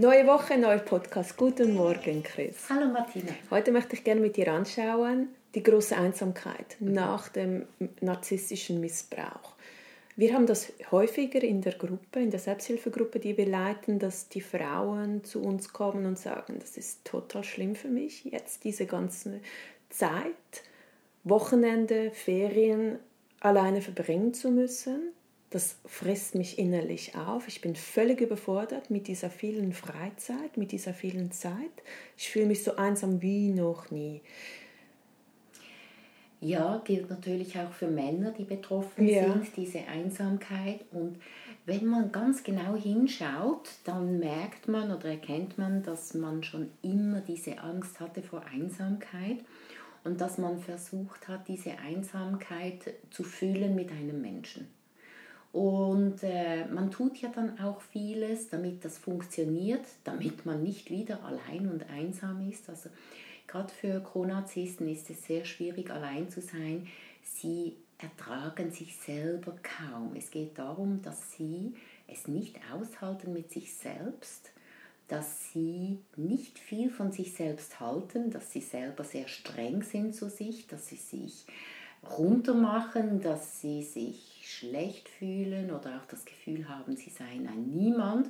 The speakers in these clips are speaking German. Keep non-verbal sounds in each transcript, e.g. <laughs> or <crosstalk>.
Neue Woche, neuer Podcast. Guten Morgen, Chris. Hallo Martina. Heute möchte ich gerne mit dir anschauen die große Einsamkeit nach dem narzisstischen Missbrauch. Wir haben das häufiger in der Gruppe, in der Selbsthilfegruppe, die wir leiten, dass die Frauen zu uns kommen und sagen, das ist total schlimm für mich, jetzt diese ganze Zeit, Wochenende, Ferien alleine verbringen zu müssen. Das frisst mich innerlich auf. Ich bin völlig überfordert mit dieser vielen Freizeit, mit dieser vielen Zeit. Ich fühle mich so einsam wie noch nie. Ja, gilt natürlich auch für Männer, die betroffen ja. sind, diese Einsamkeit. Und wenn man ganz genau hinschaut, dann merkt man oder erkennt man, dass man schon immer diese Angst hatte vor Einsamkeit und dass man versucht hat, diese Einsamkeit zu fühlen mit einem Menschen. Und äh, man tut ja dann auch vieles, damit das funktioniert, damit man nicht wieder allein und einsam ist. Also Gerade für Chronarzisten ist es sehr schwierig, allein zu sein. Sie ertragen sich selber kaum. Es geht darum, dass sie es nicht aushalten mit sich selbst, dass sie nicht viel von sich selbst halten, dass sie selber sehr streng sind zu sich, dass sie sich runtermachen, dass sie sich schlecht fühlen oder auch das Gefühl haben, sie seien ein Niemand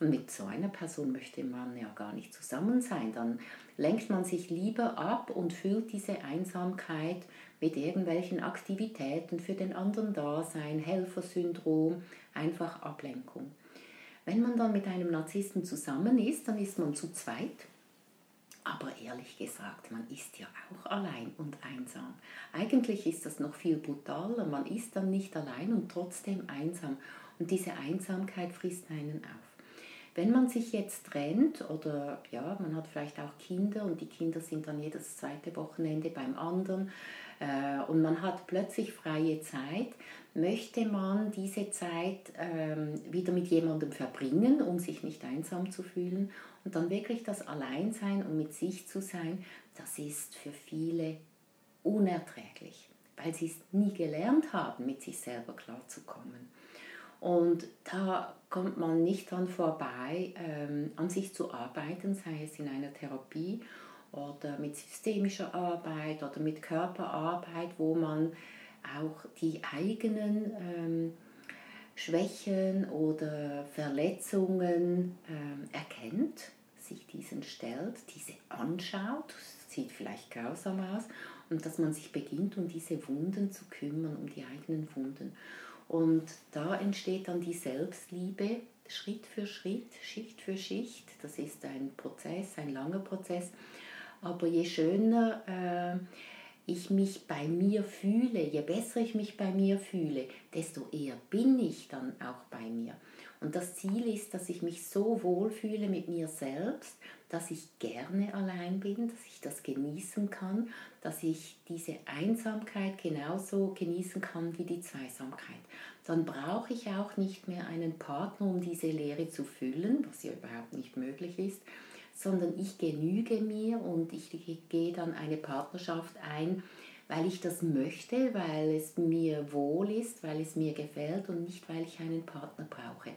und mit so einer Person möchte man ja gar nicht zusammen sein. Dann lenkt man sich lieber ab und füllt diese Einsamkeit mit irgendwelchen Aktivitäten für den anderen da sein, Helfersyndrom, einfach Ablenkung. Wenn man dann mit einem Narzissten zusammen ist, dann ist man zu zweit. Aber ehrlich gesagt, man ist ja auch allein und einsam. Eigentlich ist das noch viel brutaler. Man ist dann nicht allein und trotzdem einsam. Und diese Einsamkeit frisst einen auf. Wenn man sich jetzt trennt oder ja, man hat vielleicht auch Kinder und die Kinder sind dann jedes zweite Wochenende beim anderen und man hat plötzlich freie Zeit, möchte man diese Zeit ähm, wieder mit jemandem verbringen, um sich nicht einsam zu fühlen und dann wirklich das Alleinsein und mit sich zu sein, das ist für viele unerträglich, weil sie es nie gelernt haben, mit sich selber klarzukommen. Und da kommt man nicht dran vorbei, ähm, an sich zu arbeiten, sei es in einer Therapie oder mit systemischer Arbeit oder mit Körperarbeit, wo man auch die eigenen ähm, Schwächen oder Verletzungen ähm, erkennt, sich diesen stellt, diese anschaut, sieht vielleicht grausam aus, und dass man sich beginnt, um diese Wunden zu kümmern, um die eigenen Wunden. Und da entsteht dann die Selbstliebe Schritt für Schritt, Schicht für Schicht. Das ist ein Prozess, ein langer Prozess. Aber je schöner äh, ich mich bei mir fühle, je besser ich mich bei mir fühle, desto eher bin ich dann auch bei mir. Und das Ziel ist, dass ich mich so wohl fühle mit mir selbst, dass ich gerne allein bin, dass ich das genießen kann, dass ich diese Einsamkeit genauso genießen kann wie die Zweisamkeit. Dann brauche ich auch nicht mehr einen Partner, um diese Leere zu füllen, was ja überhaupt nicht möglich ist, sondern ich genüge mir und ich gehe dann eine Partnerschaft ein, weil ich das möchte, weil es mir wohl ist, weil es mir gefällt und nicht, weil ich einen Partner brauche.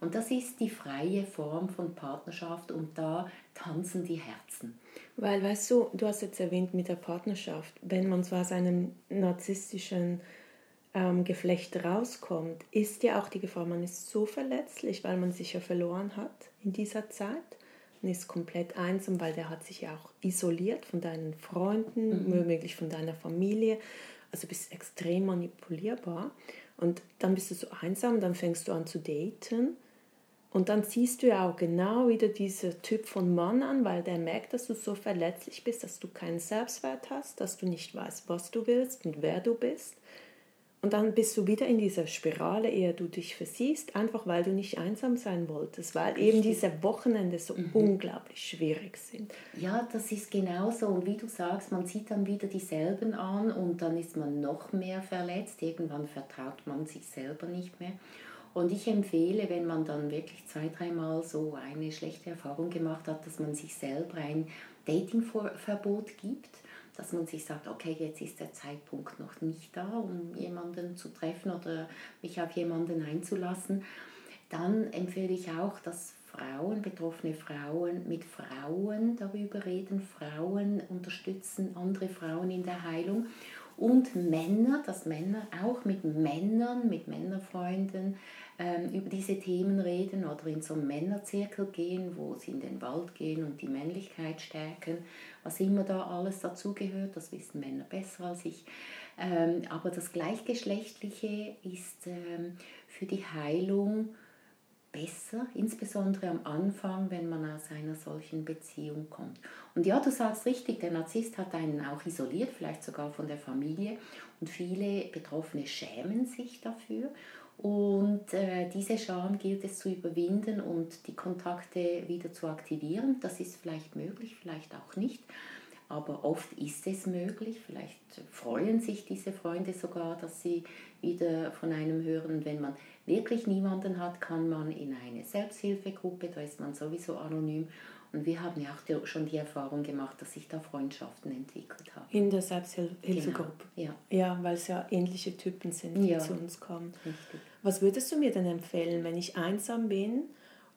Und das ist die freie Form von Partnerschaft und da tanzen die Herzen. Weil, weißt du, du hast jetzt erwähnt mit der Partnerschaft, wenn man zwar aus einem narzisstischen ähm, Geflecht rauskommt, ist ja auch die Gefahr, man ist so verletzlich, weil man sich ja verloren hat in dieser Zeit ist komplett einsam, weil der hat sich ja auch isoliert von deinen Freunden, mhm. womöglich von deiner Familie. Also bist extrem manipulierbar. Und dann bist du so einsam, dann fängst du an zu daten und dann siehst du ja auch genau wieder dieser Typ von Mann an, weil der merkt, dass du so verletzlich bist, dass du keinen Selbstwert hast, dass du nicht weißt, was du willst und wer du bist. Und dann bist du wieder in dieser Spirale, ehe du dich versiehst, einfach weil du nicht einsam sein wolltest, weil Richtig. eben diese Wochenende so mhm. unglaublich schwierig sind. Ja, das ist genauso. Und wie du sagst, man sieht dann wieder dieselben an und dann ist man noch mehr verletzt. Irgendwann vertraut man sich selber nicht mehr. Und ich empfehle, wenn man dann wirklich zwei, dreimal so eine schlechte Erfahrung gemacht hat, dass man sich selber ein Datingverbot gibt dass man sich sagt, okay, jetzt ist der Zeitpunkt noch nicht da, um jemanden zu treffen oder mich auf jemanden einzulassen, dann empfehle ich auch, dass Frauen, betroffene Frauen mit Frauen darüber reden, Frauen unterstützen andere Frauen in der Heilung und Männer, dass Männer auch mit Männern, mit Männerfreunden ähm, über diese Themen reden oder in so einen Männerzirkel gehen, wo sie in den Wald gehen und die Männlichkeit stärken, was immer da alles dazugehört, das wissen Männer besser als ich. Ähm, aber das Gleichgeschlechtliche ist ähm, für die Heilung besser, insbesondere am Anfang, wenn man aus einer solchen Beziehung kommt. Und ja, du sagst richtig, der Narzisst hat einen auch isoliert, vielleicht sogar von der Familie. Und viele Betroffene schämen sich dafür. Und äh, diese Scham gilt es zu überwinden und die Kontakte wieder zu aktivieren. Das ist vielleicht möglich, vielleicht auch nicht. Aber oft ist es möglich. Vielleicht freuen sich diese Freunde sogar, dass sie wieder von einem hören. Wenn man wirklich niemanden hat, kann man in eine Selbsthilfegruppe, da ist man sowieso anonym. Und wir haben ja auch schon die Erfahrung gemacht, dass sich da Freundschaften entwickelt haben. In der Selbsthilfegruppe? Genau. Ja. ja, weil es ja ähnliche Typen sind, die ja. zu uns kommen. Richtig. Was würdest du mir denn empfehlen, wenn ich einsam bin?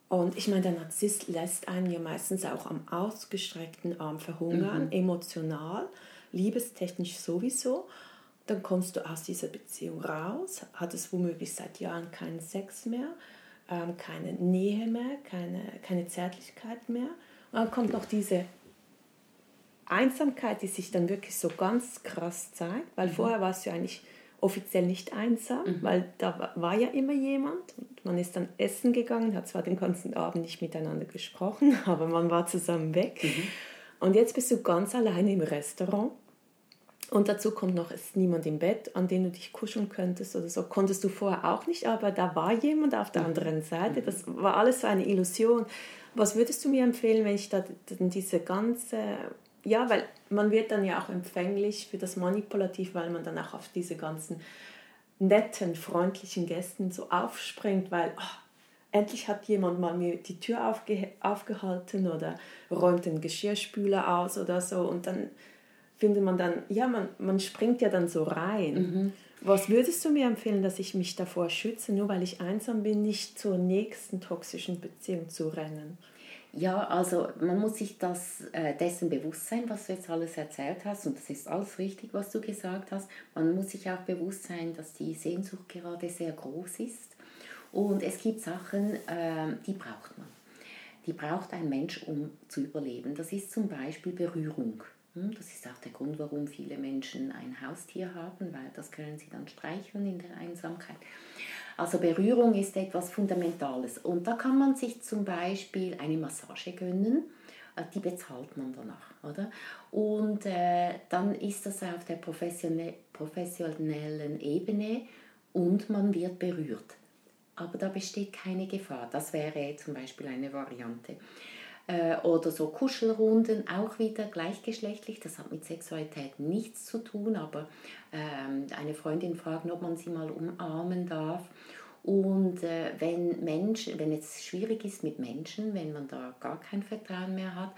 Und ich meine, der Narzisst lässt einen ja meistens auch am ausgestreckten Arm verhungern, mhm. emotional, liebestechnisch sowieso dann kommst du aus dieser Beziehung raus, hattest womöglich seit Jahren keinen Sex mehr, ähm, keine Nähe mehr, keine, keine Zärtlichkeit mehr. Und dann kommt noch diese Einsamkeit, die sich dann wirklich so ganz krass zeigt, weil mhm. vorher warst du eigentlich offiziell nicht einsam, mhm. weil da war ja immer jemand und man ist dann essen gegangen, hat zwar den ganzen Abend nicht miteinander gesprochen, <laughs> aber man war zusammen weg. Mhm. Und jetzt bist du ganz alleine im Restaurant und dazu kommt noch, es ist niemand im Bett, an dem du dich kuscheln könntest oder so. Konntest du vorher auch nicht, aber da war jemand auf der mhm. anderen Seite. Das war alles so eine Illusion. Was würdest du mir empfehlen, wenn ich da diese ganze, ja, weil man wird dann ja auch empfänglich für das Manipulativ, weil man dann auch auf diese ganzen netten, freundlichen Gästen so aufspringt, weil oh, endlich hat jemand mal mir die Tür aufge aufgehalten oder räumt den Geschirrspüler aus oder so und dann findet man dann, ja, man, man springt ja dann so rein. Mhm. Was würdest du mir empfehlen, dass ich mich davor schütze, nur weil ich einsam bin, nicht zur nächsten toxischen Beziehung zu rennen? Ja, also man muss sich das, äh, dessen bewusst sein, was du jetzt alles erzählt hast. Und das ist alles richtig, was du gesagt hast. Man muss sich auch bewusst sein, dass die Sehnsucht gerade sehr groß ist. Und es gibt Sachen, äh, die braucht man. Die braucht ein Mensch, um zu überleben. Das ist zum Beispiel Berührung. Hm, das ist auch der Grund, warum viele Menschen ein Haustier haben, weil das können sie dann streicheln in der Einsamkeit. Also Berührung ist etwas Fundamentales. Und da kann man sich zum Beispiel eine Massage gönnen, äh, die bezahlt man danach, oder? Und äh, dann ist das auf der professionellen Ebene und man wird berührt. Aber da besteht keine Gefahr. Das wäre zum Beispiel eine Variante. Äh, oder so Kuschelrunden, auch wieder gleichgeschlechtlich. Das hat mit Sexualität nichts zu tun, aber ähm, eine Freundin fragt, ob man sie mal umarmen darf. Und äh, wenn Menschen, wenn es schwierig ist mit Menschen, wenn man da gar kein Vertrauen mehr hat,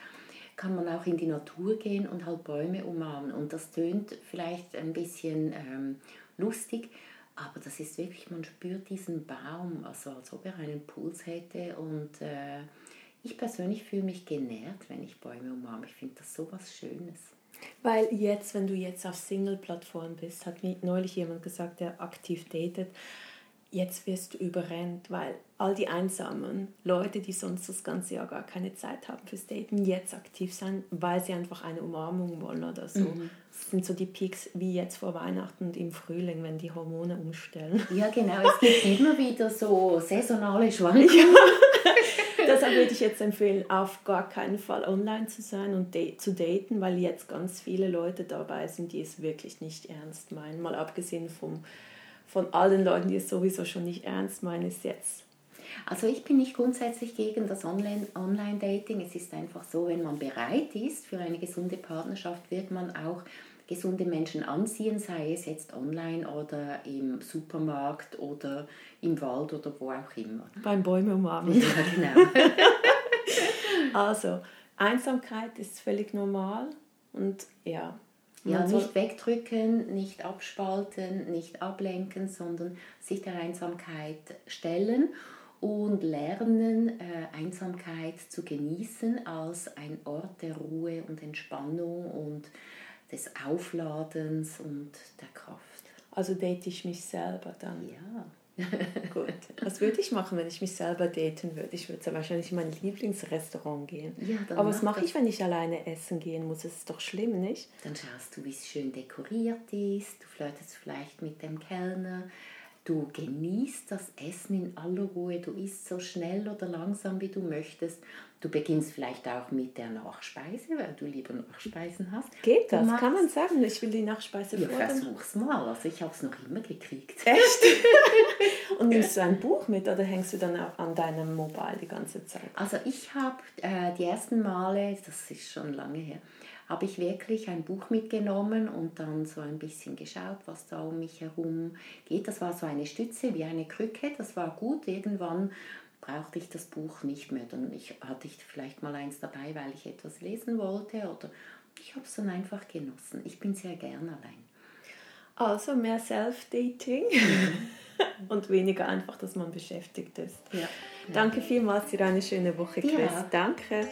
kann man auch in die Natur gehen und halt Bäume umarmen. Und das tönt vielleicht ein bisschen ähm, lustig, aber das ist wirklich, man spürt diesen Baum, also als ob er einen Puls hätte und äh, ich persönlich fühle mich genährt, wenn ich Bäume umarme. Ich finde das so was Schönes. Weil jetzt, wenn du jetzt auf Single-Plattform bist, hat mir neulich jemand gesagt, der aktiv datet, jetzt wirst du überrennt, weil all die einsamen Leute, die sonst das ganze Jahr gar keine Zeit haben fürs Daten, jetzt aktiv sein, weil sie einfach eine Umarmung wollen oder so. Mhm. Das sind so die Peaks wie jetzt vor Weihnachten und im Frühling, wenn die Hormone umstellen. Ja, genau. Es gibt <laughs> immer wieder so saisonale Schwankungen. Ja. <laughs> <laughs> Deshalb würde ich jetzt empfehlen, auf gar keinen Fall online zu sein und zu daten, weil jetzt ganz viele Leute dabei sind, die es wirklich nicht ernst meinen. Mal abgesehen vom von allen Leuten, die es sowieso schon nicht ernst meinen, ist jetzt. Also ich bin nicht grundsätzlich gegen das Online-Dating. Es ist einfach so, wenn man bereit ist für eine gesunde Partnerschaft, wird man auch gesunde Menschen anziehen, sei es jetzt online oder im Supermarkt oder im Wald oder wo auch immer. Beim Bäume umarmen. Ja, genau. <laughs> also, Einsamkeit ist völlig normal und ja. Ja, nicht wegdrücken, nicht abspalten, nicht ablenken, sondern sich der Einsamkeit stellen und lernen, äh, Einsamkeit zu genießen als ein Ort der Ruhe und Entspannung und des Aufladens und der Kraft. Also date ich mich selber dann? Ja. <laughs> Gut. Was würde ich machen, wenn ich mich selber daten würde? Ich würde wahrscheinlich in mein Lieblingsrestaurant gehen. Ja, Aber was mache ich, wenn ich alleine essen gehen muss? Das ist doch schlimm, nicht? Dann schaust du, wie es schön dekoriert ist. Du flirtest vielleicht mit dem Kellner. Du genießt das Essen in aller Ruhe. Du isst so schnell oder langsam, wie du möchtest. Du beginnst vielleicht auch mit der Nachspeise, weil du lieber Nachspeisen hast. Geht das? Kann man sagen, ich will die Nachspeise Ja, versuch's mal. Also ich habe es noch immer gekriegt. Echt? <laughs> Und nimmst du ein Buch mit oder hängst du dann auch an deinem Mobile die ganze Zeit? Also ich habe äh, die ersten Male, das ist schon lange her, habe ich wirklich ein Buch mitgenommen und dann so ein bisschen geschaut, was da um mich herum geht. Das war so eine Stütze wie eine Krücke, das war gut. Irgendwann brauchte ich das Buch nicht mehr. Dann ich, hatte ich vielleicht mal eins dabei, weil ich etwas lesen wollte oder ich habe es dann einfach genossen. Ich bin sehr gern allein. Also mehr Self-Dating <laughs> und weniger einfach, dass man beschäftigt ist. Ja. Danke vielmals für eine schöne Woche, Chris. Ja. Danke.